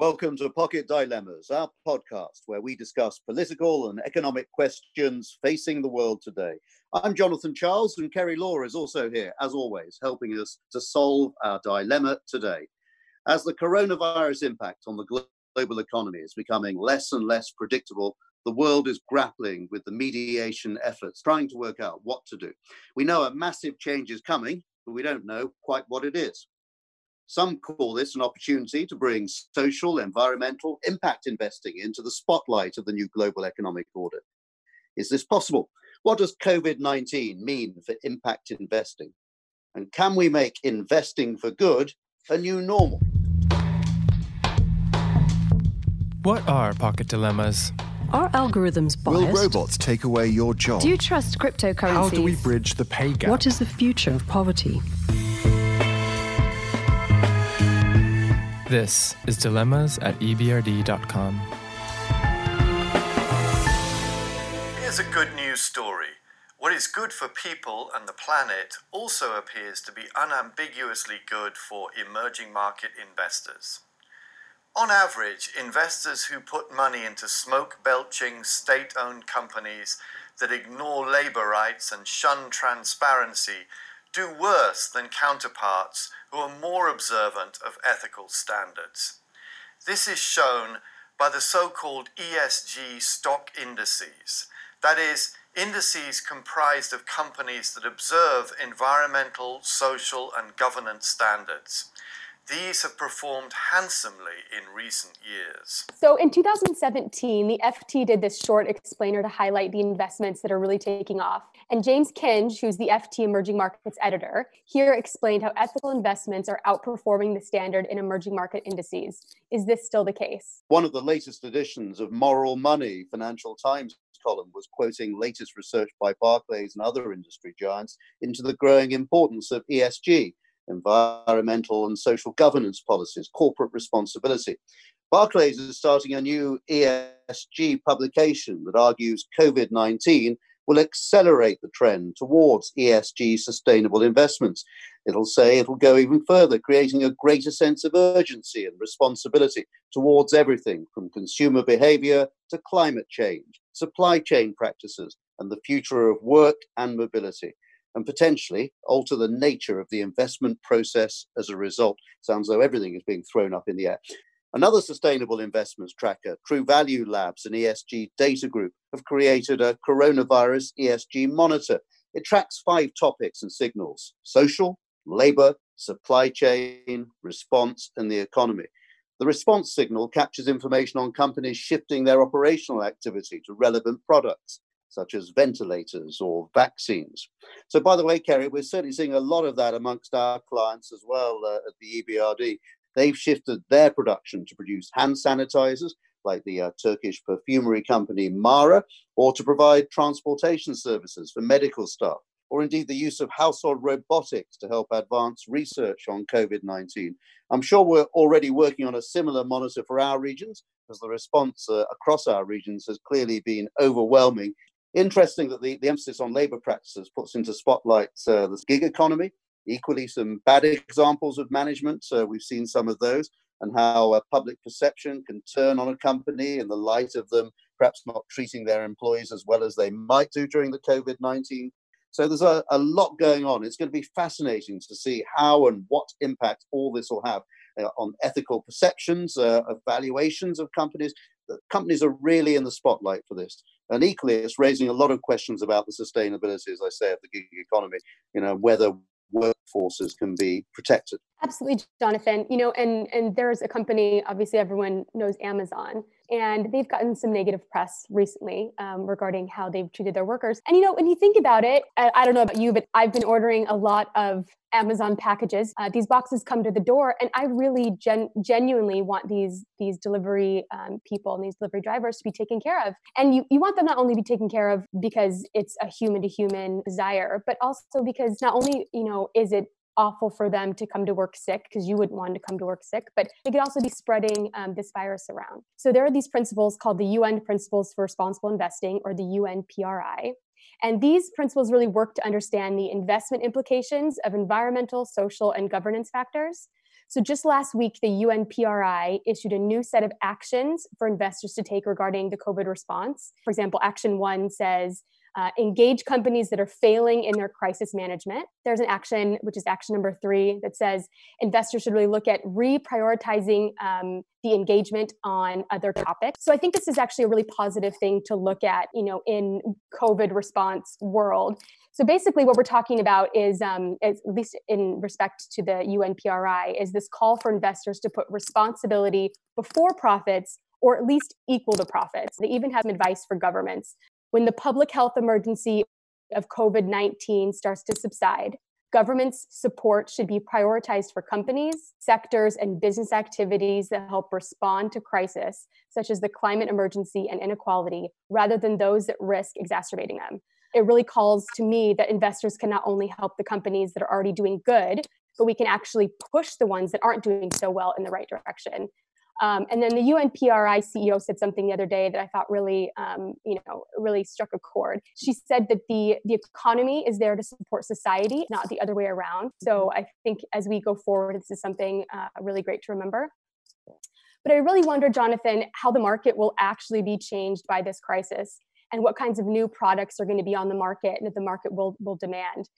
Welcome to Pocket Dilemmas, our podcast where we discuss political and economic questions facing the world today. I'm Jonathan Charles, and Kerrie Law is also here, as always, helping us to solve our dilemma today. As the coronavirus impact on the global economy is becoming less and less predictable, the world is grappling with the mediation efforts, trying to work out what to do. We know a massive change is coming, but we don't know quite what it is. Some call this an opportunity to bring social, environmental, impact investing into the spotlight of the new global economic order. Is this possible? What does COVID 19 mean for impact investing? And can we make investing for good a new normal? What are pocket dilemmas? Are algorithms biased? Will robots take away your job? Do you trust cryptocurrencies? How do we bridge the pay gap? What is the future of poverty? This is Dilemmas at EBRD.com. Here's a good news story. What is good for people and the planet also appears to be unambiguously good for emerging market investors. On average, investors who put money into smoke belching, state owned companies that ignore labor rights and shun transparency do worse than counterparts who are more observant of ethical standards. This is shown by the so called ESG stock indices, that is, indices comprised of companies that observe environmental, social, and governance standards. These have performed handsomely in recent years. So in 2017, the FT did this short explainer to highlight the investments that are really taking off. And James Kinge, who's the FT Emerging Markets editor, here explained how ethical investments are outperforming the standard in emerging market indices. Is this still the case? One of the latest editions of Moral Money, Financial Times column was quoting latest research by Barclays and other industry giants into the growing importance of ESG environmental and social governance policies, corporate responsibility. Barclays is starting a new ESG publication that argues COVID 19 will accelerate the trend towards ESG sustainable investments. It'll say it'll go even further, creating a greater sense of urgency and responsibility towards everything from consumer behavior to climate change, supply chain practices, and the future of work and mobility and potentially alter the nature of the investment process as a result. Sounds though everything is being thrown up in the air. Another sustainable investments tracker, TruValue Labs and ESG Data Group, have created a coronavirus ESG monitor. It tracks five topics and signals social, labor, supply chain, response, and the economy. The response signal captures information on companies shifting their operational activity to relevant products such as ventilators or vaccines. So, by the way, Kerrie, we're certainly seeing a lot of that amongst our clients as well uh, at the EBRD. They've shifted their production to produce hand sanitizers, like the uh, Turkish perfumery company Mara, or to provide transportation services for medical staff, or indeed the use of household robotics to help advance research on COVID 19. I'm sure we're already working on a similar monitor for our regions, as the response uh, across our regions has clearly been overwhelming Interesting that the, the emphasis on labor practices puts into spotlight uh, the gig economy. Equally, some bad examples of management. So we've seen some of those, and how public perception can turn on a company in the light of them perhaps not treating their employees as well as they might do during the COVID 19. So there's a, a lot going on. It's going to be fascinating to see how and what impact all this will have uh, on ethical perceptions, uh, evaluations of companies. Companies are really in the spotlight for this. And equally, it's raising a lot of questions about the sustainability, as I say, of the gig economy. You know, whether what workforces can be protected. Absolutely, Jonathan. You know, and and there's a company, obviously everyone knows Amazon, and they've gotten some negative press recently um, regarding how they've treated their workers. And you know, when you think about it, I, I don't know about you, but I've been ordering a lot of Amazon packages. Uh, these boxes come to the door, and I really gen- genuinely want these these delivery um, people and these delivery drivers to be taken care of. And you, you want them not only to be taken care of because it's a human to human desire, but also because not only you know is it awful for them to come to work sick because you wouldn't want to come to work sick, but they could also be spreading um, this virus around. So there are these principles called the UN Principles for Responsible Investing or the UNPRI. And these principles really work to understand the investment implications of environmental, social, and governance factors. So, just last week, the UNPRI issued a new set of actions for investors to take regarding the COVID response. For example, Action One says uh, engage companies that are failing in their crisis management. There's an action, which is action number three, that says investors should really look at reprioritizing um, the engagement on other topics. So I think this is actually a really positive thing to look at, you know, in COVID response world. So basically, what we're talking about is, um, at least in respect to the UNPRI, is this call for investors to put responsibility before profits or at least equal to profits. They even have advice for governments when the public health emergency of COVID 19 starts to subside, government's support should be prioritized for companies, sectors, and business activities that help respond to crisis, such as the climate emergency and inequality, rather than those that risk exacerbating them. It really calls to me that investors can not only help the companies that are already doing good, but we can actually push the ones that aren't doing so well in the right direction. Um, and then the UNPRI CEO said something the other day that I thought really, um, you know, really struck a chord. She said that the the economy is there to support society, not the other way around. So I think as we go forward, this is something uh, really great to remember. But I really wonder, Jonathan, how the market will actually be changed by this crisis, and what kinds of new products are going to be on the market and that the market will will demand.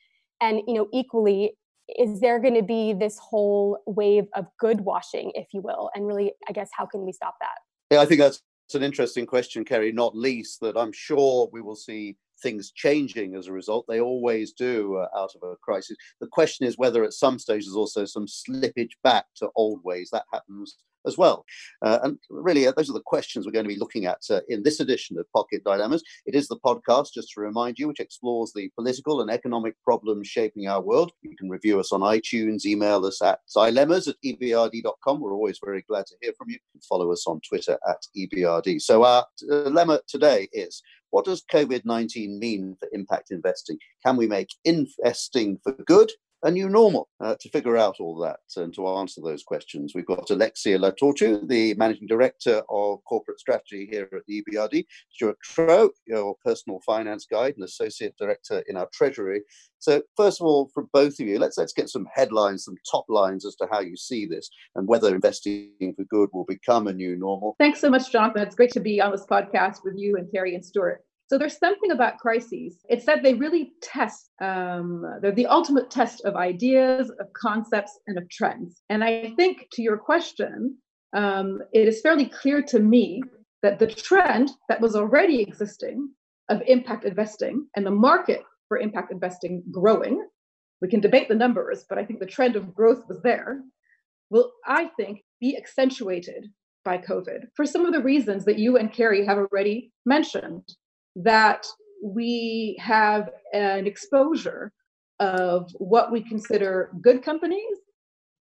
And you know, equally, is there going to be this whole wave of good washing, if you will? And really, I guess, how can we stop that? Yeah, I think that's an interesting question, Kerrie, not least that I'm sure we will see things changing as a result. They always do uh, out of a crisis. The question is whether at some stage there's also some slippage back to old ways. That happens as well. Uh, and really, uh, those are the questions we're going to be looking at uh, in this edition of Pocket Dilemmas. It is the podcast, just to remind you, which explores the political and economic problems shaping our world. You can review us on iTunes, email us at dilemmas at ebrd.com. We're always very glad to hear from you. Follow us on Twitter at ebrd. So, our dilemma today is what does COVID 19 mean for impact investing? Can we make investing for good a new normal uh, to figure out all that and to answer those questions. We've got Alexia Latortue, the Managing Director of Corporate Strategy here at the EBRD, Stuart Trow, your personal finance guide and Associate Director in our Treasury. So, first of all, for both of you, let's, let's get some headlines, some top lines as to how you see this and whether investing for good will become a new normal. Thanks so much, Jonathan. It's great to be on this podcast with you and Terry and Stuart. So there's something about crises. It's that they really test, um, they're the ultimate test of ideas, of concepts, and of trends. And I think to your question, um, it is fairly clear to me that the trend that was already existing of impact investing and the market for impact investing growing, we can debate the numbers, but I think the trend of growth was there, will, I think, be accentuated by COVID for some of the reasons that you and Kerrie have already mentioned that we have an exposure of what we consider good companies,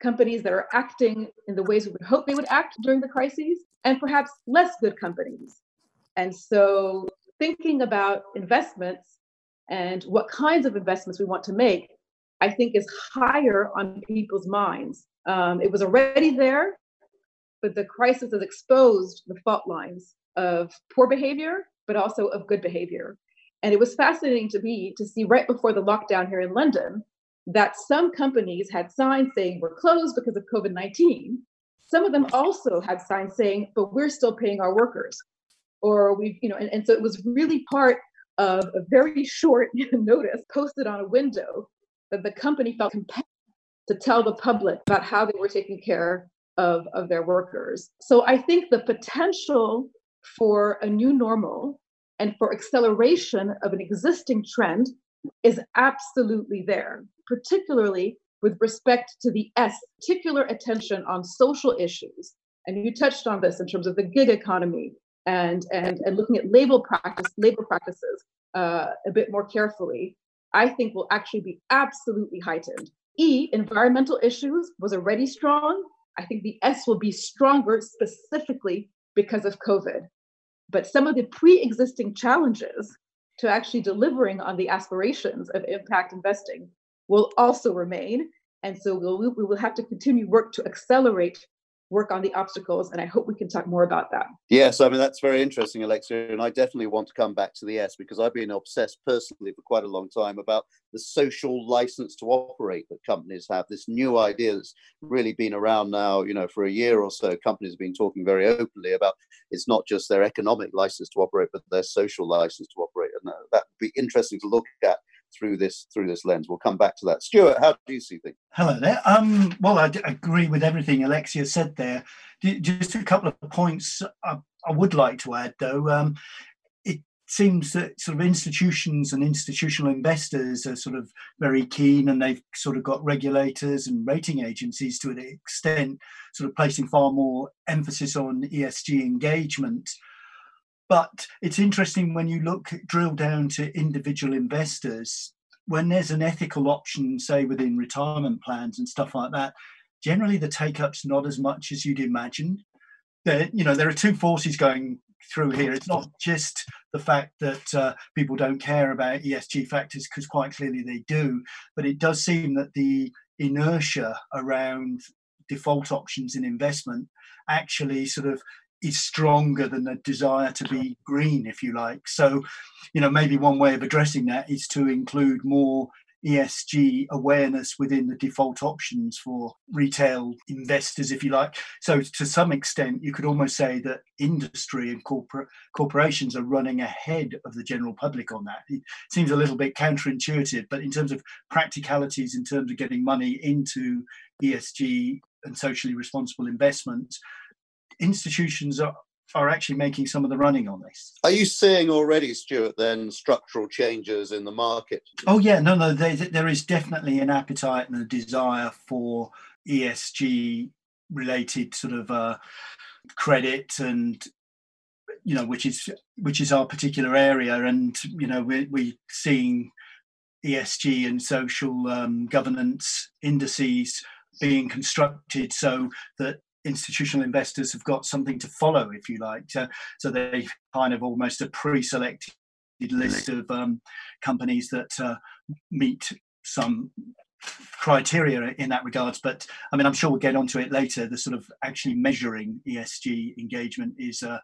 companies that are acting in the ways we would hope they would act during the crises, and perhaps less good companies. And so, thinking about investments and what kinds of investments we want to make, I think is higher on people's minds. Um, it was already there, but the crisis has exposed the fault lines of poor behavior but also of good behavior. And it was fascinating to me to see right before the lockdown here in London that some companies had signs saying we're closed because of COVID 19. Some of them also had signs saying, but we're still paying our workers. Or we've, you know, and, and so it was really part of a very short notice posted on a window that the company felt compelled to tell the public about how they were taking care of, of their workers. So I think the potential for a new normal and for acceleration of an existing trend is absolutely there, particularly with respect to the S, particular attention on social issues. And you touched on this in terms of the gig economy and, and, and looking at labor practice, labor practices uh, a bit more carefully, I think will actually be absolutely heightened. E, environmental issues was already strong. I think the S will be stronger specifically because of COVID. But some of the pre existing challenges to actually delivering on the aspirations of impact investing will also remain. And so we'll, we will have to continue work to accelerate work on the obstacles. And I hope we can talk more about that. Yes, I mean, that's very interesting, Alexia. And I definitely want to come back to the S because I've been obsessed personally for quite a long time about the social license to operate that companies have. This new idea that's really been around now, you know, for a year or so. Companies have been talking very openly about it's not just their economic license to operate, but their social license to operate. And that, that would be interesting to look at through this through this lens. We'll come back to that. Stuart, how do you see things? Hello there. Um, well, I agree with everything Alexia said there. Just a couple of points I, I would like to add, though. Um, it seems that sort of institutions and institutional investors are sort of very keen, and they've sort of got regulators and rating agencies to an extent, sort of placing far more emphasis on ESG engagement. But it's interesting when you look, drill down to individual investors, when there's an ethical option, say within retirement plans and stuff like that, generally the take up's not as much as you'd imagine. There, you know, there are two forces going through here. It's not just the fact that uh, people don't care about ESG factors, because quite clearly they do, but it does seem that the inertia around default options in investment actually sort of is stronger than the desire to be green, if you like. So, you know, maybe one way of addressing that is to include more ESG awareness within the default options for retail investors, if you like. So, to some extent, you could almost say that industry and corporate corporations are running ahead of the general public on that. It seems a little bit counterintuitive, but in terms of practicalities, in terms of getting money into ESG and socially responsible investments, institutions are, are actually making some of the running on this. Are you seeing already, Stuart, then structural changes in the market? Oh, yeah, no, no, there, there is definitely an appetite and a desire for ESG related sort of uh, credit and you know which is which is our particular area and you know we're, we're seeing esg and social um, governance indices being constructed so that institutional investors have got something to follow, if you like. So, so they kind of almost a pre-selected list of um, companies that uh, meet some criteria in that regards but i mean i'm sure we'll get onto it later the sort of actually measuring esg engagement is uh,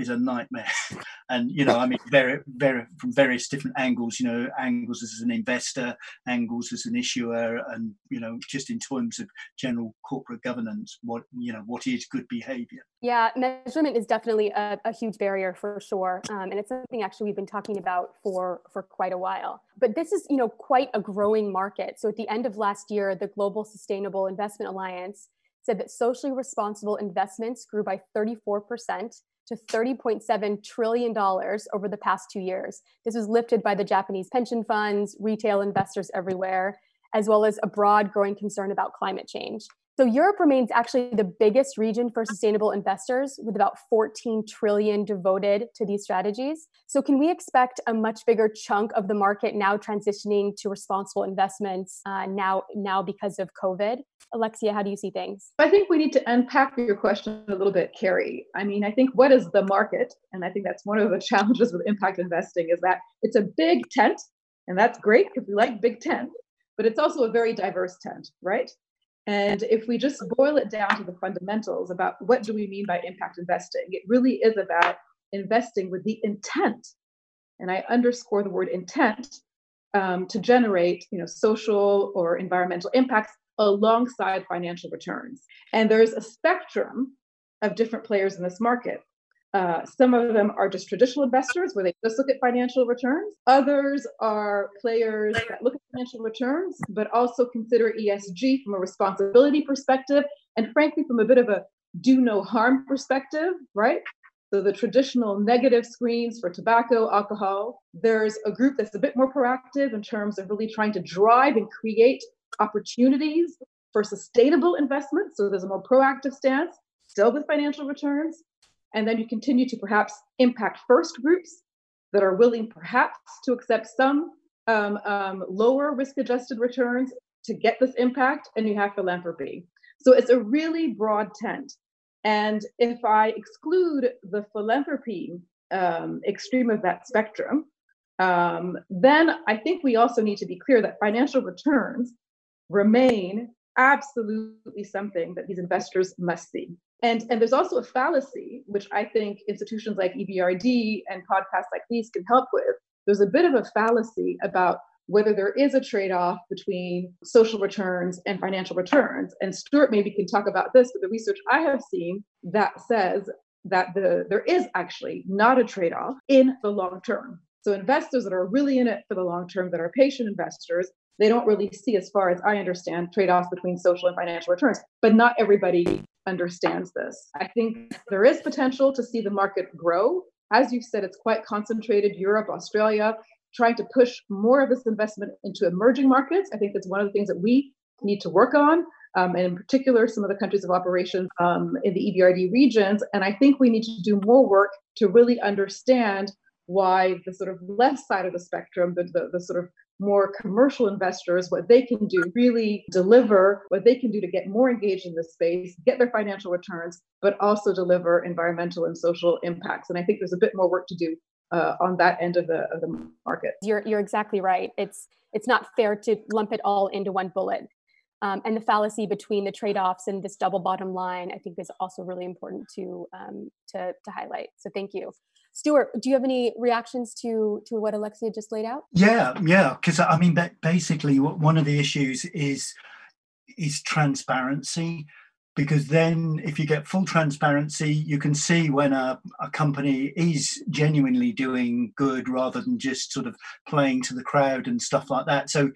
is a nightmare. and you know, I mean, very, very from various different angles. You know, angles as an investor, angles as an issuer, and you know, just in terms of general corporate governance, what you know, what is good behaviour. Yeah, measurement is definitely a, a huge barrier for sure, um, and it's something actually we've been talking about for for quite a while. But this is you know quite a growing market. So at the end of last year, the Global Sustainable Investment Alliance said that socially responsible investments grew by 34% to $30.7 trillion over the past two years. This was lifted by the Japanese pension funds, retail investors everywhere, as well as a broad growing concern about climate change. So Europe remains actually the biggest region for sustainable investors with about 14 trillion devoted to these strategies. So can we expect a much bigger chunk of the market now transitioning to responsible investments uh, now now because of COVID? Alexia, how do you see things? I think we need to unpack your question a little bit, Kerrie. I mean, I think what is the market? And I think that's one of the challenges with impact investing is that it's a big tent, and that's great because we like big tent, but it's also a very diverse tent, right? And if we just boil it down to the fundamentals about what do we mean by impact investing, it really is about investing with the intent, and I underscore the word intent, um, to generate you know, social or environmental impacts alongside financial returns. And there's a spectrum of different players in this market. Uh, some of them are just traditional investors where they just look at financial returns. Others are players that look at financial returns, but also consider ESG from a responsibility perspective and, frankly, from a bit of a do no harm perspective, right? So, the traditional negative screens for tobacco, alcohol. There's a group that's a bit more proactive in terms of really trying to drive and create opportunities for sustainable investment. So, there's a more proactive stance, still with financial returns. And then you continue to perhaps impact first groups that are willing perhaps to accept some um, um, lower risk adjusted returns to get this impact. And you have philanthropy. So it's a really broad tent. And if I exclude the philanthropy um, extreme of that spectrum, um, then I think we also need to be clear that financial returns remain absolutely something that these investors must see. And, and there's also a fallacy, which I think institutions like EBRD and podcasts like these can help with. There's a bit of a fallacy about whether there is a trade off between social returns and financial returns. And Stuart maybe can talk about this, but the research I have seen that says that the, there is actually not a trade off in the long term. So investors that are really in it for the long term, that are patient investors, they don't really see, as far as I understand, trade offs between social and financial returns. But not everybody understands this. I think there is potential to see the market grow. As you've said, it's quite concentrated Europe, Australia, trying to push more of this investment into emerging markets. I think that's one of the things that we need to work on. Um, and in particular, some of the countries of operation um, in the EBRD regions. And I think we need to do more work to really understand why the sort of left side of the spectrum, the, the, the, sort of more commercial investors, what they can do, really deliver what they can do to get more engaged in this space, get their financial returns, but also deliver environmental and social impacts. And I think there's a bit more work to do uh, on that end of the, of the market. You're, you're exactly right. It's, it's not fair to lump it all into one bullet. Um, and the fallacy between the trade-offs and this double bottom line, I think, is also really important to um, to, to highlight. So thank you. Stuart, do you have any reactions to to what Alexia just laid out? Yeah, yeah, because I mean, basically, one of the issues is is transparency. Because then, if you get full transparency, you can see when a, a company is genuinely doing good rather than just sort of playing to the crowd and stuff like that. So,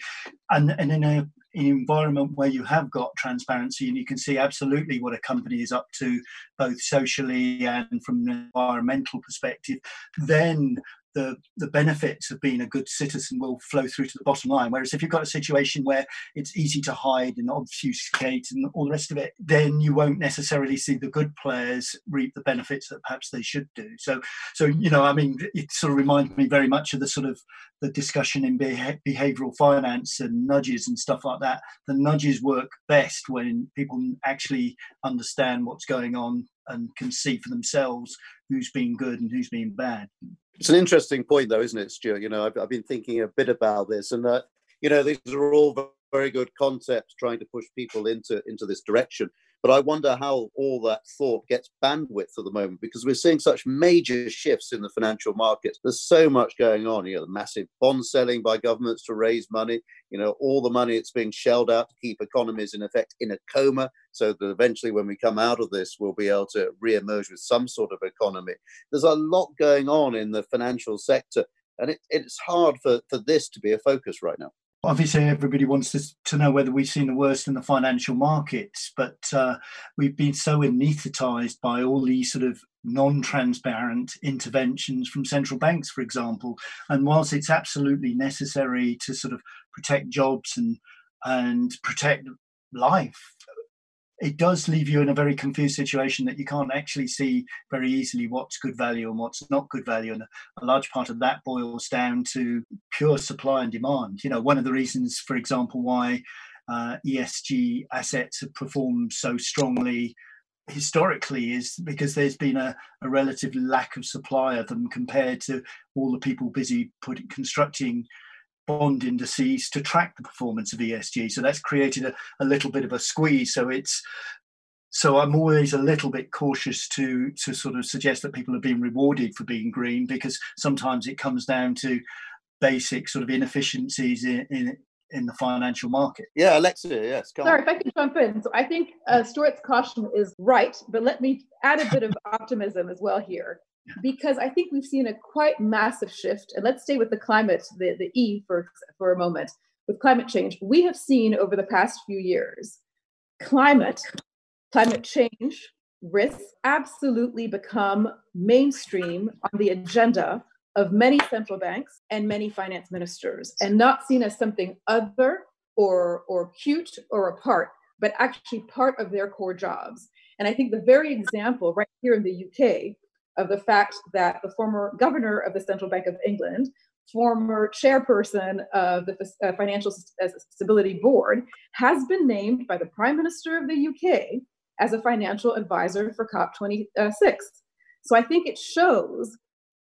and and in a environment where you have got transparency and you can see absolutely what a company is up to, both socially and from an environmental perspective, then the, the benefits of being a good citizen will flow through to the bottom line. Whereas if you've got a situation where it's easy to hide and obfuscate and all the rest of it, then you won't necessarily see the good players reap the benefits that perhaps they should do. So, so you know, I mean, it sort of reminds me very much of the sort of the discussion in behavioral finance and nudges and stuff like that. The nudges work best when people actually understand what's going on and can see for themselves who's been good and who's been bad. It's an interesting point, though, isn't it, Stuart? You know, I've, I've been thinking a bit about this, and uh, you know, these are all very good concepts trying to push people into into this direction. But I wonder how all that thought gets bandwidth at the moment because we're seeing such major shifts in the financial markets. There's so much going on. You know, the massive bond selling by governments to raise money. You know, all the money it's being shelled out to keep economies in effect in a coma, so that eventually, when we come out of this, we'll be able to re-emerge with some sort of economy. There's a lot going on in the financial sector, and it, it's hard for, for this to be a focus right now obviously everybody wants to, to know whether we've seen the worst in the financial markets but uh, we've been so anesthetized by all these sort of non-transparent interventions from central banks for example. And whilst it's absolutely necessary to sort of protect jobs and and protect life it does leave you in a very confused situation that you can't actually see very easily what's good value and what's not good value. And a large part of that boils down to pure supply and demand. You know, one of the reasons, for example, why uh, ESG assets have performed so strongly historically is because there's been a, a relative lack of supply of them compared to all the people busy putting constructing bond indices to track the performance of ESG. So that's created a, a little bit of a squeeze. So it's so I'm always a little bit cautious to to sort of suggest that people are being rewarded for being green because sometimes it comes down to basic sort of inefficiencies in, in in the financial market. Yeah, Alexia, yes. Sorry, if I can jump in. So I think uh, Stuart's caution is right, but let me add a bit of optimism as well here because I think we've seen a quite massive shift. And let's stay with the climate, the, the E for, for a moment. With climate change, we have seen over the past few years climate, climate change risks absolutely become mainstream on the agenda of many central banks and many finance ministers, and not seen as something other or, or cute or apart, but actually part of their core jobs. And I think the very example right here in the UK of the fact that the former governor of the Central Bank of England, former chairperson of the uh, Financial uh, Stability Board, has been named by the Prime Minister of the UK as a financial advisor for COP26. So I think it shows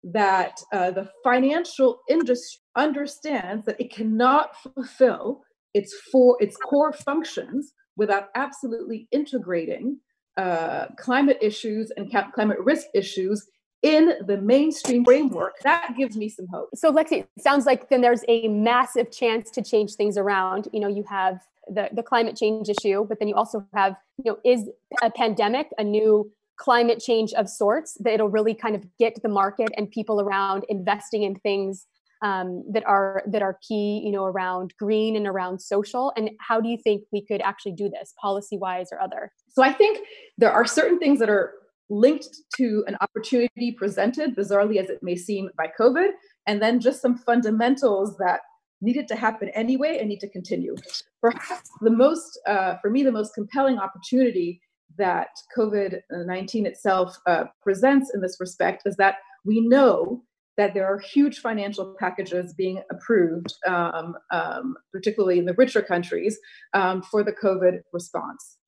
that uh, the financial industry understands that it cannot fulfill its its core functions without absolutely integrating uh, climate issues and climate risk issues in the mainstream framework, that gives me some hope. So, Lexi, it sounds like then there's a massive chance to change things around. You know, you have the, the climate change issue, but then you also have, you know, is a pandemic a new climate change of sorts that it'll really kind of get the market and people around investing in things um, that are that are key, you know, around green and around social. And how do you think we could actually do this, policy wise or other? So I think there are certain things that are linked to an opportunity presented, bizarrely as it may seem, by COVID, and then just some fundamentals that needed to happen anyway and need to continue. Perhaps the most, uh, for me, the most compelling opportunity that COVID 19 itself uh, presents in this respect is that we know that there are huge financial packages being approved, um, um, particularly in the richer countries, um, for the COVID response.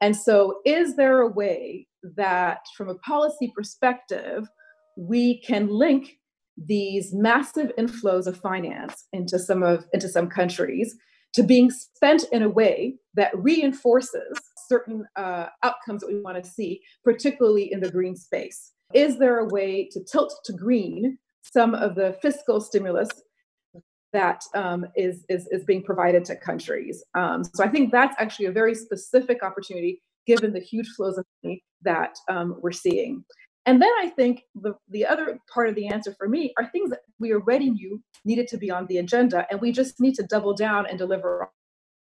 And so, is there a way that, from a policy perspective, we can link these massive inflows of finance into some of into some countries to being spent in a way that reinforces certain uh, outcomes that we want to see, particularly in the green space. Is there a way to tilt to green some of the fiscal stimulus that um, is is, is being provided to countries? Um, so I think that's actually a very specific opportunity given the huge flows of money that um, we're seeing. And then I think the, the other part of the answer for me are things that we already knew needed to be on the agenda, and we just need to double down and deliver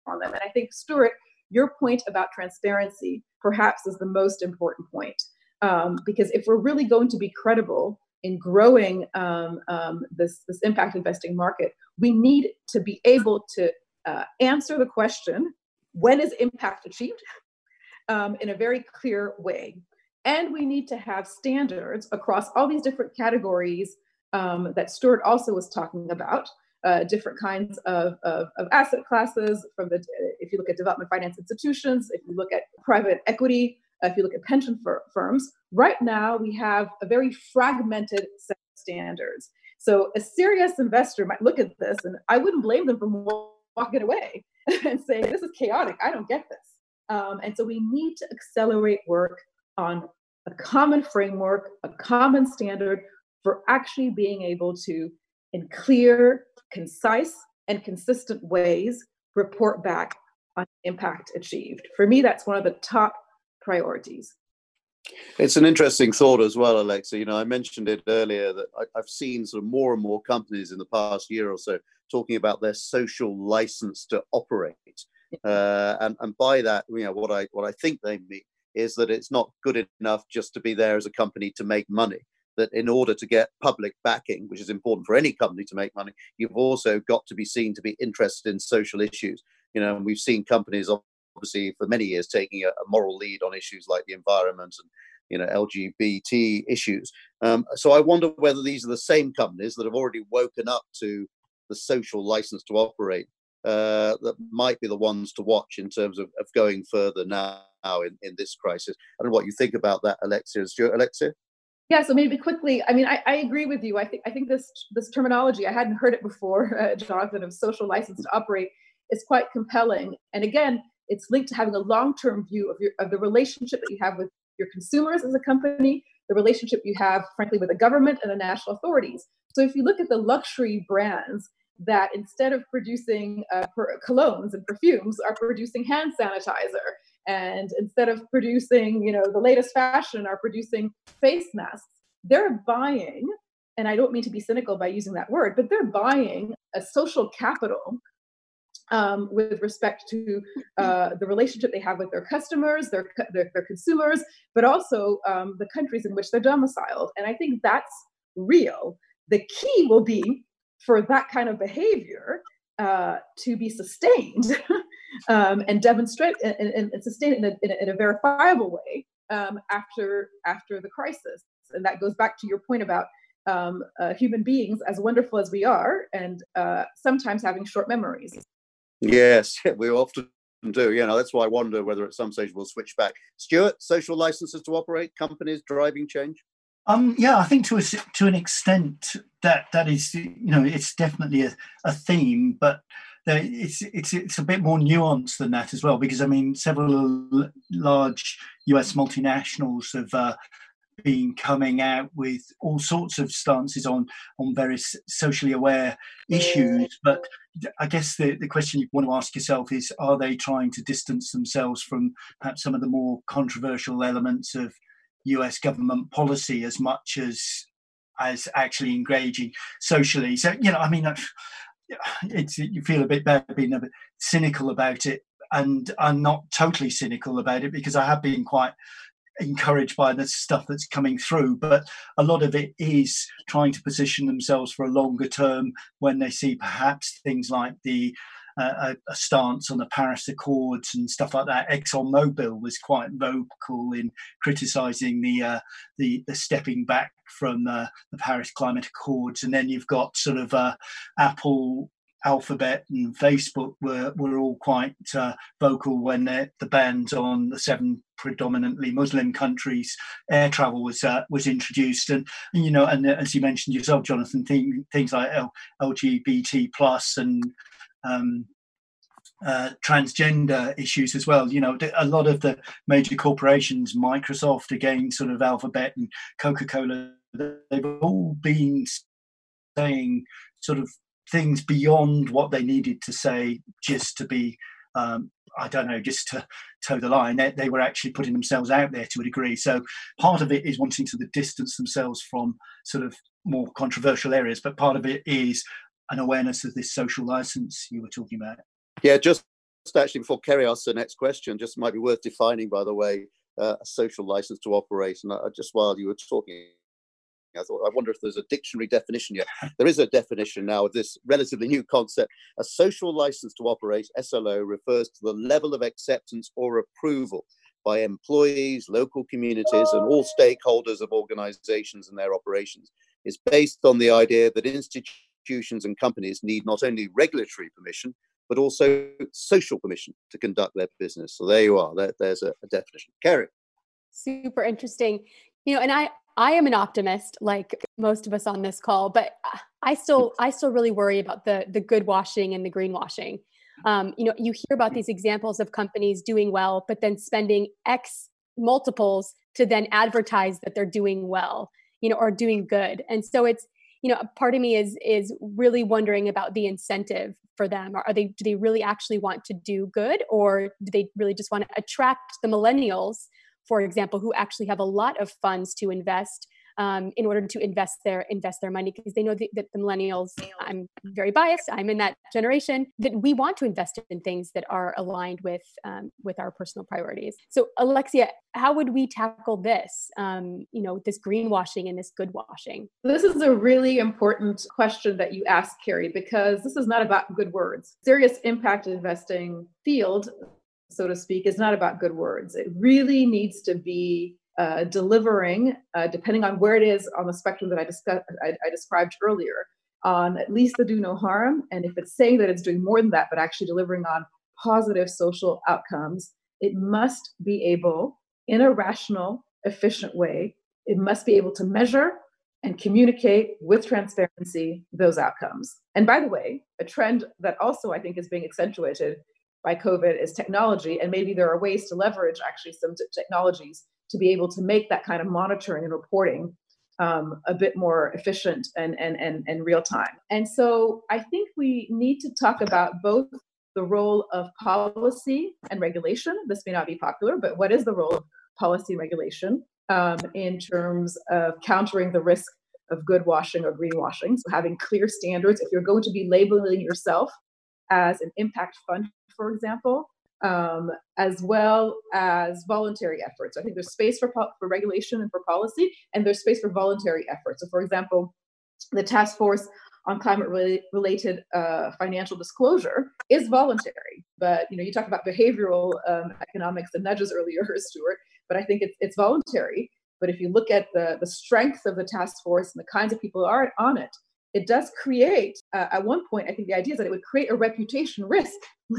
on them. And I think, Stuart, your point about transparency perhaps is the most important point. Um, because if we're really going to be credible in growing um, um, this, this impact investing market, we need to be able to uh, answer the question when is impact achieved um, in a very clear way. And we need to have standards across all these different categories um, that Stuart also was talking about. Uh, different kinds of, of, of, asset classes from the if you look at development finance institutions if you look at private equity if you look at pension fir- firms right now we have a very fragmented set of standards. So a serious investor might look at this and i wouldn't blame them for walking away and saying this is chaotic. I don't get this. Um, and so we need to accelerate work on a common framework, a common standard for actually being able to, in clear, concise, and consistent ways, report back on impact achieved. For me, that's one of the top priorities. It's an interesting thought as well, Alexa. You know, I mentioned it earlier that I, have seen sort of more and more companies in the past year or so talking about their social license to operate, uh, and and by that, you know, what I what I think they mean is that it's not good enough just to be there as a company to make money. That in order to get public backing, which is important for any company to make money, you've also got to be seen to be interested in social issues. You know, and we've seen companies obviously for many years taking a, a moral lead on issues like the environment and you know LGBT issues. Um, so I wonder whether these are the same companies that have already woken up to the social license to operate uh, that might be the ones to watch in terms of, of going further now in, in this crisis. I don't know what you think about that, Alexia. Stuart, Alexia? Yeah, so maybe quickly. I mean, I, I, agree with you. I think I think this this terminology I hadn't heard it before, uh, Jonathan, of social license to operate is quite compelling. And again, it's linked to having a long term view of your of the relationship that you have with your consumers as a company, the relationship you have, frankly, with the government and the national authorities. So if you look at the luxury brands that instead of producing uh, per- colognes and perfumes, are producing hand sanitizer and instead of producing you know the latest fashion are producing face masks they're buying and i don't mean to be cynical by using that word but they're buying a social capital um, with respect to uh, the relationship they have with their customers, their, their, their consumers, but also um, the countries in which they're domiciled. And I think that's real. The key will be for that kind of behavior uh, to be sustained um, and demonstrate and, and, and sustain it in a, in a, in a verifiable way um, after after the crisis. And that goes back to your point about um, uh, human beings, as wonderful as we are, and uh, sometimes having short memories. Yes, we often do. You know, that's why I wonder whether at some stage we'll switch back. Stuart, social licenses to operate, companies driving change. Um, yeah, I think to a, to an extent that that is you know it's definitely a, a theme, but it's it's it's a bit more nuanced than that as well because I mean several large U.S. multinationals have uh, been coming out with all sorts of stances on on various socially aware issues. But I guess the, the question you want to ask yourself is: Are they trying to distance themselves from perhaps some of the more controversial elements of U.S. government policy as much as as actually engaging socially? So you know, I mean. It's you feel a bit bad being a bit cynical about it, and I'm not totally cynical about it because I have been quite encouraged by the stuff that's coming through, but a lot of it is trying to position themselves for a longer term when they see perhaps things like the uh, a, a, stance on the Paris Accords and stuff like that. ExxonMobil was quite vocal in criticising the, uh, the, the stepping back from uh, the Paris Climate Accords, and then you've got sort of uh, Apple Alphabet and Facebook were, were all quite uh, vocal when the bans on the seven predominantly Muslim countries air travel was uh, was introduced, and, and, you know, and uh, as you mentioned yourself, Jonathan, thing, things like L- LGBT plus and um, uh, transgender issues as well. You know, a lot of the major corporations, Microsoft again, sort of Alphabet and Coca Cola, they've all been saying sort of things beyond what they needed to say just to be um, I don't know, just to toe the line. They, they, were actually putting themselves out there to a degree. So part of it is wanting to distance themselves from sort of more controversial areas, but part of it is an awareness of this social license you were talking about. Yeah, just actually before Kerrie asks the next question, just might be worth defining, by the way, uh, a social license to operate. And uh, just while you were talking, I thought, I wonder if there's a dictionary definition yet. There is a definition now of this relatively new concept. A social license to operate, SLO, refers to the level of acceptance or approval by employees, local communities, and all stakeholders of organizations and their operations. It's based on the idea that institutions and companies need not only regulatory permission, but also social permission to conduct their business. So there you are. There, there's a, a definition. Kerrie. Super interesting. You know, and I I am an optimist, like most of us on this call, but I still I still really worry about the the good washing and the greenwashing. Um, you know, you hear about these examples of companies doing well, but then spending X multiples to then advertise that they're doing well, you know, or doing good. And so it's you know, part of me is is really wondering about the incentive for them. Are they do they really actually want to do good, or do they really just want to attract the millennials? For example, who actually have a lot of funds to invest um, in order to invest their invest their money because they know that, the millennials. I'm very biased. I'm in that generation that we want to invest in things that are aligned with um, with our personal priorities. So, Alexia, how would we tackle this? Um, you know, this greenwashing and this good washing. This is a really important question that you asked, Kerrie because this is not about good words. Serious impact investing field so to speak, is not about good words. It really needs to be uh, delivering, uh, depending on where it is on the spectrum that I, discussed, I, I described earlier, on at least the do no harm. And if it's saying that it's doing more than that, but actually delivering on positive social outcomes, it must be able, in a rational, efficient way, it must be able to measure and communicate with transparency those outcomes. And by the way, a trend that also I think is being accentuated by COVID is technology. And maybe there are ways to leverage actually some technologies to be able to make that kind of monitoring and reporting um, a bit more efficient and, and, and, and real time. And so I think we need to talk about both the role of policy and regulation. This may not be popular, but what is the role of policy and regulation um, in terms of countering the risk of good washing or greenwashing? So having clear standards. If you're going to be labeling yourself as an impact fund for example, um, as well as voluntary efforts. I think there's space for, for regulation and for policy, and there's space for voluntary efforts. So, for example, the task force on climate related uh, financial disclosure is voluntary. But you know, you talk about behavioral um, economics and nudges earlier, Stuart. But I think it's it's voluntary. But if you look at the the strength of the task force and the kinds of people are on it, it does create. Uh, at one point, I think the idea is that it would create a reputation risk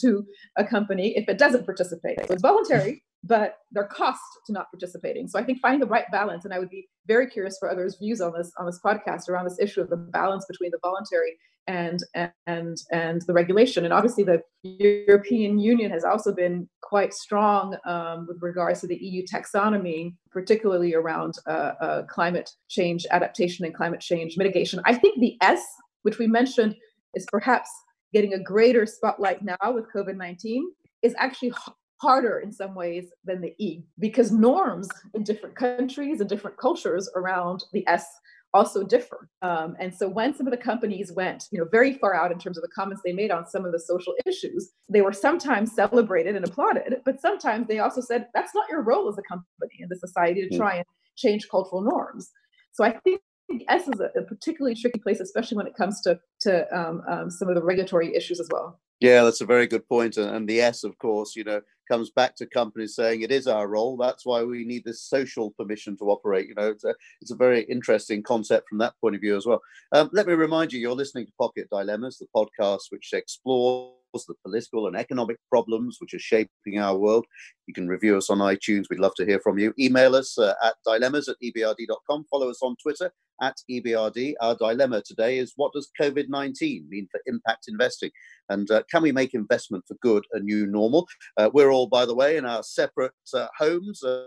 to a company if it doesn't participate. So it's voluntary, but their cost to not participating. So I think finding the right balance, and I would be very curious for others' views on this on this podcast around this issue of the balance between the voluntary and and and the regulation. And obviously, the European Union has also been quite strong um, with regards to the EU taxonomy, particularly around uh, uh, climate change adaptation and climate change mitigation. I think the S, which we mentioned, is perhaps getting a greater spotlight now with COVID nineteen. Is actually harder in some ways than the E because norms in different countries and different cultures around the S also differ. Um, and so when some of the companies went, you know, very far out in terms of the comments they made on some of the social issues, they were sometimes celebrated and applauded, but sometimes they also said that's not your role as a company in the society to hmm. try and change cultural norms. So I think S is a, a particularly tricky place, especially when it comes to to um, um, some of the regulatory issues as well. Yeah, that's a very good point. And, the S, of course, you know, comes back to companies saying it is our role. That's why we need this social permission to operate. You know, it's a, it's a very interesting concept from that point of view as well. Um, let me remind you, you're listening to Pocket Dilemmas, the podcast which explores the political and economic problems which are shaping our world. You can review us on iTunes. We'd love to hear from you. Email us uh, at dilemmas at ebrd.com. Follow us on Twitter at EBRD. Our dilemma today is what does COVID 19 mean for impact investing? And uh, can we make investment for good a new normal? Uh, we're all, by the way, in our separate uh, homes uh,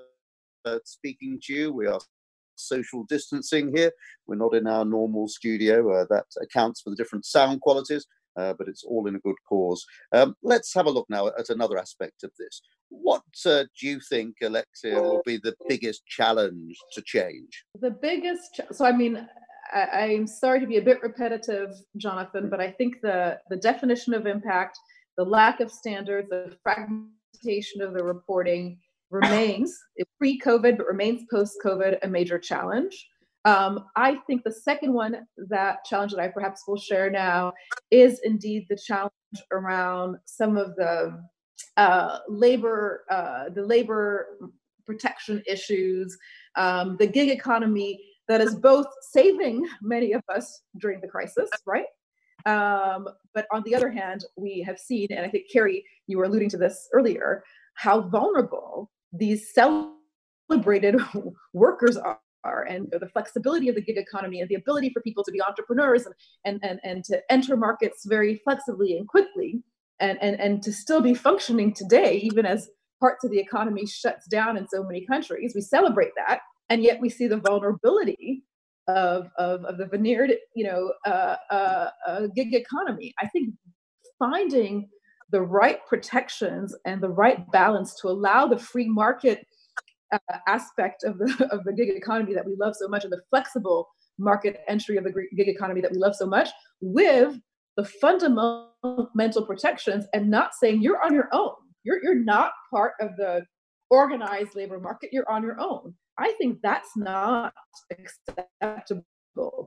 uh, speaking to you. We are social distancing here. We're not in our normal studio. that accounts for the different sound qualities uh, but it's all in a good cause. Um, let's have a look now at another aspect of this. What uh, do you think, Alexia, will be the biggest challenge to change? The biggest, ch- so I mean, I, am sorry to be a bit repetitive, Jonathan, but I think the the definition of impact, the lack of standards, the fragmentation of the reporting remains pre-COVID, but remains post-COVID a major challenge. Um, I think the second one, that challenge that I perhaps will share now, is indeed the challenge around some of the uh, labor, uh, the labor protection issues, um, the gig economy that is both saving many of us during the crisis, right? Um, but on the other hand, we have seen, and I think Kerrie, you were alluding to this earlier, how vulnerable these celebrated workers are are and the flexibility of the gig economy and the ability for people to be entrepreneurs and, and, and, and to enter markets very flexibly and quickly and, and, and to still be functioning today, even as parts of the economy shuts down in so many countries. We celebrate that. And yet we see the vulnerability of, of, of the veneered, you know, uh, uh, uh, gig economy. I think finding the right protections and the right balance to allow the free market uh, aspect of the of the gig economy that we love so much, and the flexible market entry of the gig economy that we love so much, with the fundamental protections, and not saying you're on your own. You're you're not part of the organized labor market. You're on your own. I think that's not acceptable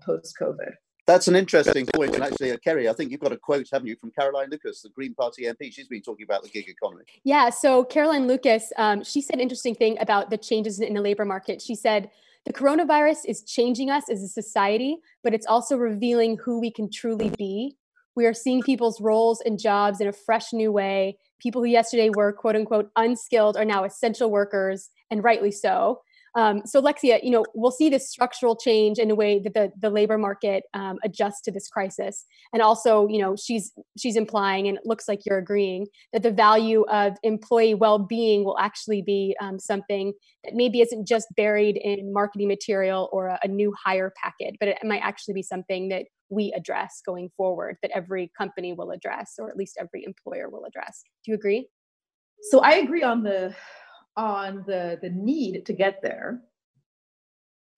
post COVID. That's an interesting point. And actually, uh, Kerrie, I think you've got a quote, haven't you, from Caroline Lucas, the Green Party MP? She's been talking about the gig economy. Yeah. So, Caroline Lucas, um, she said an interesting thing about the changes in the labor market. She said, the coronavirus is changing us as a society, but it's also revealing who we can truly be. We are seeing people's roles and jobs in a fresh new way. People who yesterday were quote unquote unskilled are now essential workers, and rightly so. Um, so, Lexia, you know, we'll see this structural change in a way that the, the labor market um, adjusts to this crisis. And also, you know, she's she's implying, and it looks like you're agreeing, that the value of employee well-being will actually be um, something that maybe isn't just buried in marketing material or a, a new hire packet, but it might actually be something that we address going forward, that every company will address, or at least every employer will address. Do you agree? So I agree on the on the, the need to get there.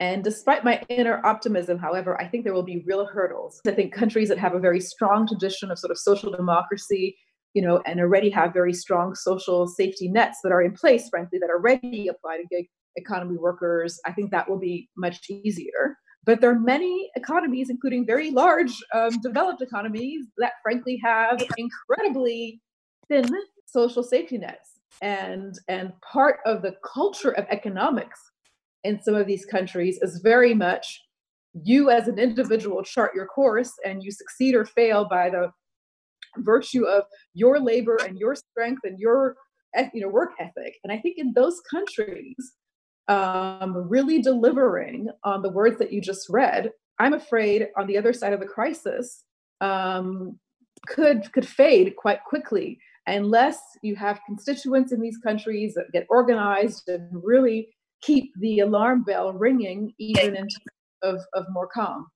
And despite my inner optimism, however, I think there will be real hurdles. I think countries that have a very strong tradition of sort of social democracy, you know, and already have very strong social safety nets that are in place, frankly, that already apply to gig economy workers, I think that will be much easier. But there are many economies, including very large um, developed economies, that frankly have incredibly thin social safety nets and and part of the culture of economics in some of these countries is very much you as an individual chart your course and you succeed or fail by the virtue of your labor and your strength and your you know work ethic. And i think in those countries um, really delivering on the words that you just read i'm afraid on the other side of the crisis um, could could fade quite quickly unless you have constituents in these countries that get organized and really keep the alarm bell ringing even in of, of more calm.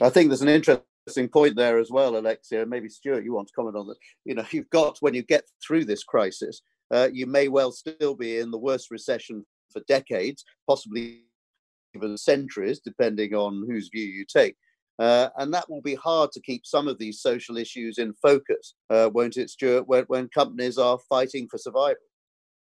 I think there's an interesting point there as well, Alexia. Maybe Stuart, you want to comment on that. You know, you've got when you get through this crisis, uh, you may well still be in the worst recession for decades, possibly even centuries, depending on whose view you take. Uh, and that will be hard to keep some of these social issues in focus, uh, won't it, Stuart, when, when companies are fighting for survival?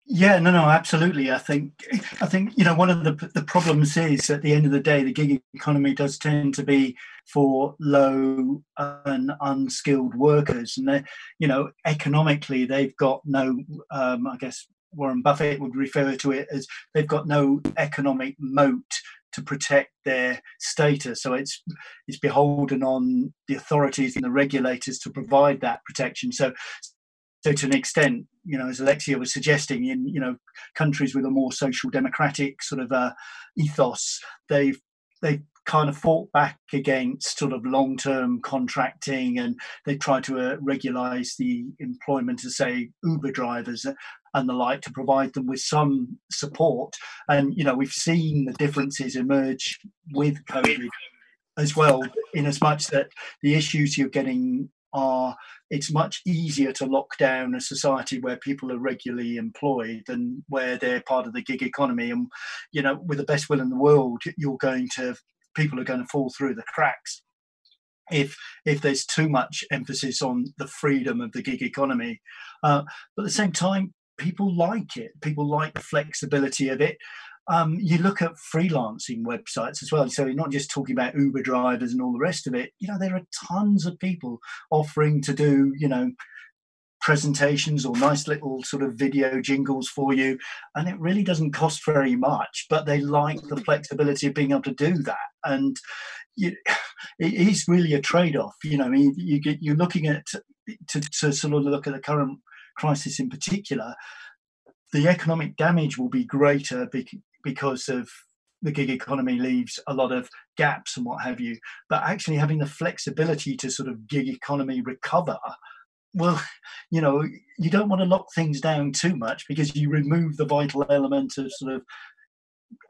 Yeah, no, no, absolutely. I think, I think you know, one of the the problems is at the end of the day, the gig economy does tend to be for low and unskilled workers, and they, you know, economically, they've got no, um, I guess, Warren Buffett would refer to it as they've got no economic moat to protect their status. So it's it's beholden on the authorities and the regulators to provide that protection. So so to an extent, you know, as Alexia was suggesting, in you know countries with a more social democratic sort of uh, ethos, they've they kind of fought back against sort of long-term contracting and they tried to uh, regularize the employment of say uber drivers and the like to provide them with some support. And you know we've seen the differences emerge with covid as well in as much that the issues you're getting are it's much easier to lock down a society where people are regularly employed than where they're part of the gig economy. And you know with the best will in the world you're going to people are going to fall through the cracks if if there's too much emphasis on the freedom of the gig economy. Uh, but at the same time people like it people like the flexibility of it um, you look at freelancing websites as well. So you're not just talking about Uber drivers and all the rest of it. You know, there are tons of people offering to do, you know, presentations or nice little sort of video jingles for you. And it really doesn't cost very much, but they like the flexibility of being able to do that. And you, it is really a trade off. You know, I mean, you get, you're looking at, to, to sort of look at the current crisis in particular, the economic damage will be greater because of the gig economy leaves a lot of gaps and what have you. But actually having the flexibility to sort of gig economy recover, well, you know, you don't want to lock things down too much because you remove the vital element of sort of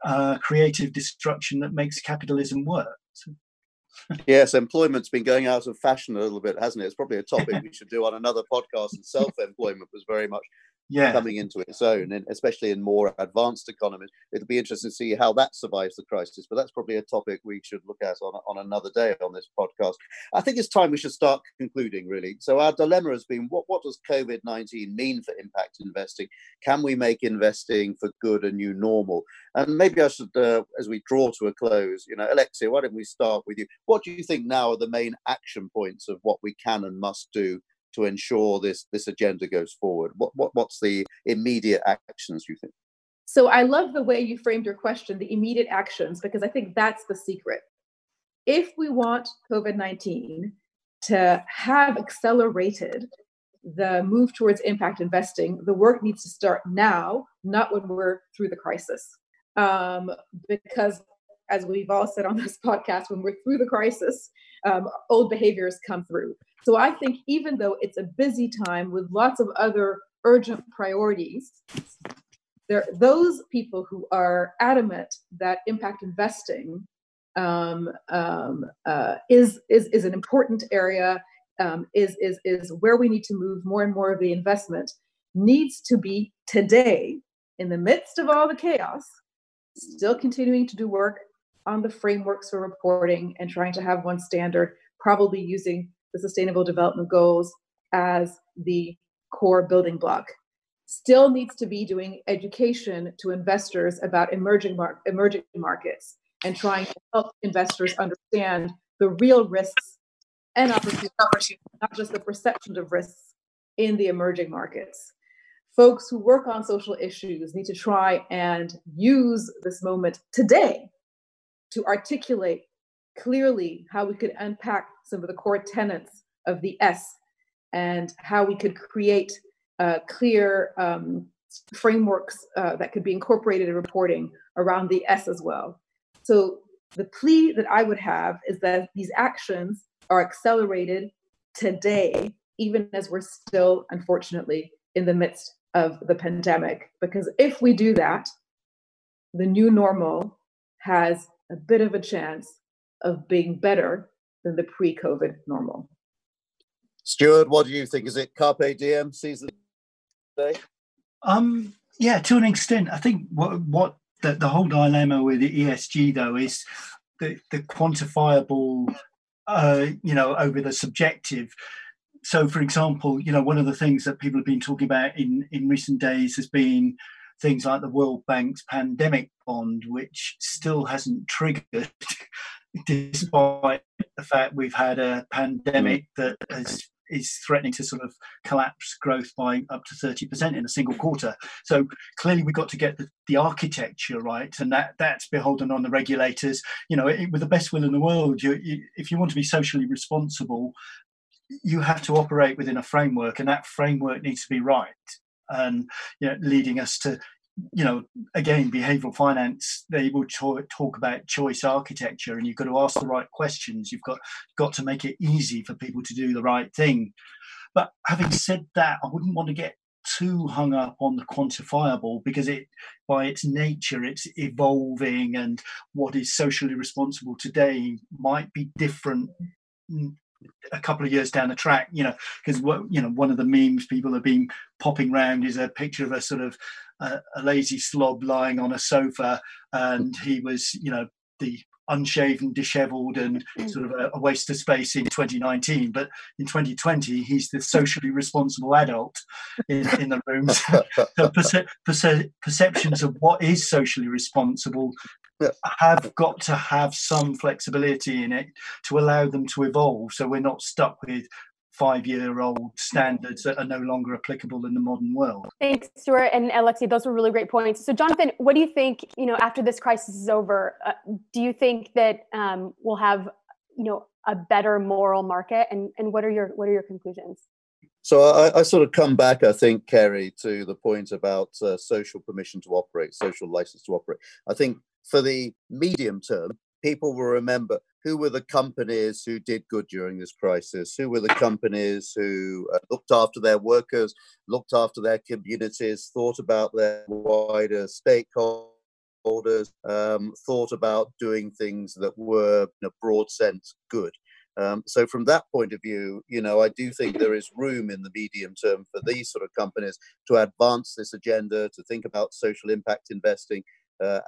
uh, creative destruction that makes capitalism work. So. Yes, employment's been going out of fashion a little bit, hasn't it? It's probably a topic we should do on another podcast. And self-employment was very much yeah. coming into its own, and especially in more advanced economies. It'll be interesting to see how that survives the crisis, but that's probably a topic we should look at on, on another day on this podcast. I think it's time we should start concluding, really. So, our dilemma has been what, what does COVID 19 mean for impact investing? Can we make investing for good a new normal? And maybe I should, uh, as we draw to a close, you know, Alexia, why don't we start with you? What do you think now are the main action points of what we can and must do to ensure this this agenda goes forward? What, what what's the immediate actions you think? So I love the way you framed your question, the immediate actions, because I think that's the secret. If we want COVID 19 to have accelerated the move towards impact investing, the work needs to start now, not when we're through the crisis. Um, because, as we've all said on this podcast, when we're through the crisis, um, old behaviors come through. So I think even though it's a busy time with lots of other urgent priorities, there those people who are adamant that impact investing um, um, uh, is, is is an important area, um, is is is where we need to move more and more of the investment needs to be today in the midst of all the chaos, still continuing to do work on the frameworks for reporting and trying to have one standard, probably using the Sustainable Development Goals as the core building block. Still needs to be doing education to investors about emerging, mar- emerging markets and trying to help investors understand the real risks and opportunities, not just the perception of risks in the emerging markets. Folks who work on social issues need to try and use this moment today to articulate clearly how we could unpack some of the core tenets of the S and how we could create uh, clear um, frameworks uh, that could be incorporated in reporting around the S as well. So the plea that I would have is that these actions are accelerated today, even as we're still, unfortunately, in the midst of the pandemic. Because if we do that, the new normal has a bit of a chance of being better than the pre COVID normal. Stuart, what do you think? Is it Carpe Diem season day? Um, yeah, to an extent. I think what, what the, the whole dilemma with the ESG, though, is the, the quantifiable, uh, you know, over the subjective. So, for example, you know, one of the things that people have been talking about in, in recent days has been things like the World Bank's pandemic bond, which still hasn't triggered, despite the fact we've had a pandemic mm. that has is threatening to sort of collapse growth by up to 30% in a single quarter. So clearly we've got to get the, the architecture right, and that that's beholden on the regulators. You know, it, with the best will in the world, you, you, if you want to be socially responsible, you have to operate within a framework, and that framework needs to be right. And you know, leading us to you know, again, behavioral finance, they will talk, talk about choice architecture, and you've got to ask the right questions. You've got got to make it easy for people to do the right thing. But having said that, I wouldn't want to get too hung up on the quantifiable because it, by its nature, it's evolving, and what is socially responsible today might be different a couple of years down the track you know because what you know one of the memes people have been popping around is a picture of a sort of a, a lazy slob lying on a sofa, and he was, you know, the unshaven, dishevelled, and mm. sort of a, a, waste of space in 2019. But in 2020, he's the socially responsible adult in, in the rooms. so perce- perce- perceptions of what is socially responsible have got to have some flexibility in it to allow them to evolve. So we're not stuck with five year old standards that are no longer applicable in the modern world. Thanks, Stuart and Alexi. Those were really great points. So, Jonathan, what do you think? You know, after this crisis is over, uh, do you think that um, we'll have, you know, a better moral market? And and what are your what are your conclusions? So I, I sort of come back, I think, Kerrie, to the point about uh, social permission to operate, social license to operate. I think for the medium term, people will remember who were the companies who did good during this crisis? Who were the companies who uh, looked after their workers, looked after their communities, thought about their wider stakeholders, um, thought about doing things that were, in a broad sense, good? Um, so, from that point of view, you know, I do think there is room in the medium term for these sort of companies to advance this agenda, to think about social impact investing,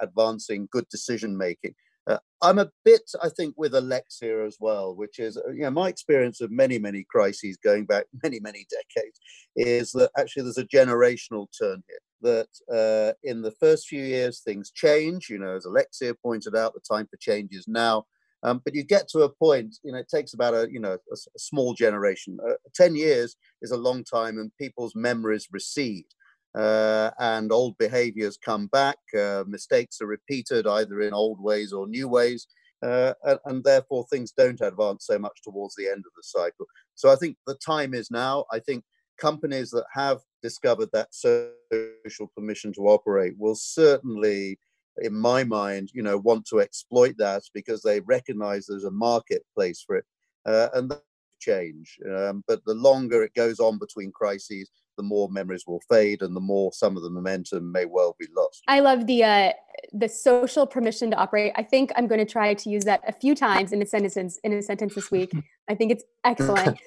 advancing good decision making. Uh, I'm a bit, I think, with Alexia as well, which is, uh, you know, my experience of many, many crises going back many, many decades is that actually there's a generational turn here. That uh, in the first few years things change, you know, as Alexia pointed out, the time for change is now. Um, but you get to a point, you know, it takes about a, you know, a, a small generation. Uh, Ten years is a long time, and people's memories recede uh, and old behaviors come back. Uh, mistakes are repeated either in old ways or new ways. Uh, and, and, therefore, things don't advance so much towards the end of the cycle. So I think the time is now. I think companies that have discovered that social permission to operate will certainly, in my mind, you know, want to exploit that because they recognize there's a marketplace for it. Uh, and change. Um, but the longer it goes on between crises, the more memories will fade and the more some of the momentum may well be lost. I love the uh, the social permission to operate. I think I'm going to try to use that a few times in a sentence in a sentence this week. I think it's excellent.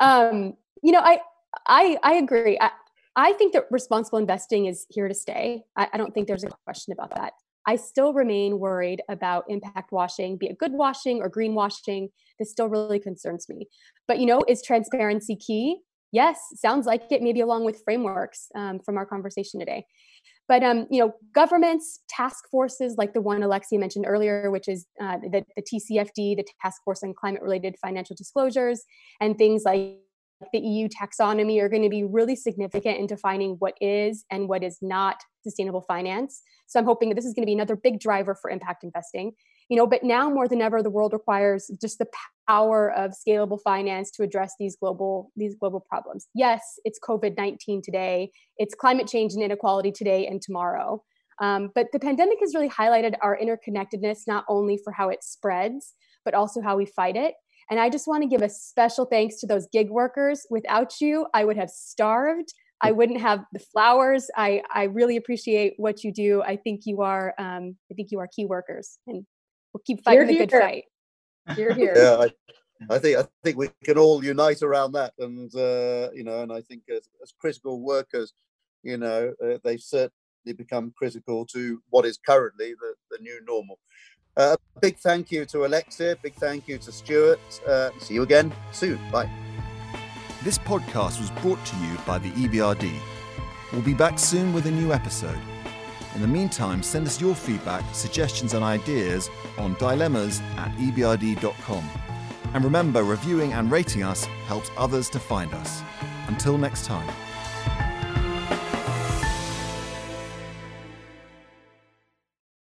um, you know, I I I agree. I, I think that responsible investing is here to stay. I, I don't think there's a question about that. I still remain worried about impact washing, be it good washing or green washing. This still really concerns me. But you know, is transparency key? Yes, sounds like it. Maybe along with frameworks um, from our conversation today. But um, you know, governments, task forces like the one Alexia mentioned earlier, which is uh, the, the TCFD, the Task Force on Climate-Related Financial Disclosures, and things like the EU taxonomy are going to be really significant in defining what is and what is not sustainable finance. So I'm hoping that this is going to be another big driver for impact investing. You know but now more than ever the world requires just the power of scalable finance to address these global these global problems. Yes it's covid-19 today it's climate change and inequality today and tomorrow. Um, but the pandemic has really highlighted our interconnectedness not only for how it spreads but also how we fight it. And i just want to give a special thanks to those gig workers. Without you i would have starved. I wouldn't have the flowers. I, I really appreciate what you do. I think you are um, I think you are key workers, and we'll keep fighting the good fight. You're here. Yeah, I, I, think I think we can all unite around that, and uh, you know, and I think as, as critical workers, you know, uh, they've certainly become critical to what is currently the, the new normal. Uh, big thank you to Alexia. Big thank you to Stuart. Uh, see you again soon. Bye. This podcast was brought to you by the EBRD. We'll be back soon with a new episode. In the meantime, send us your feedback, suggestions, and ideas on dilemmas at ebrd.com. And remember, reviewing and rating us helps others to find us. Until next time.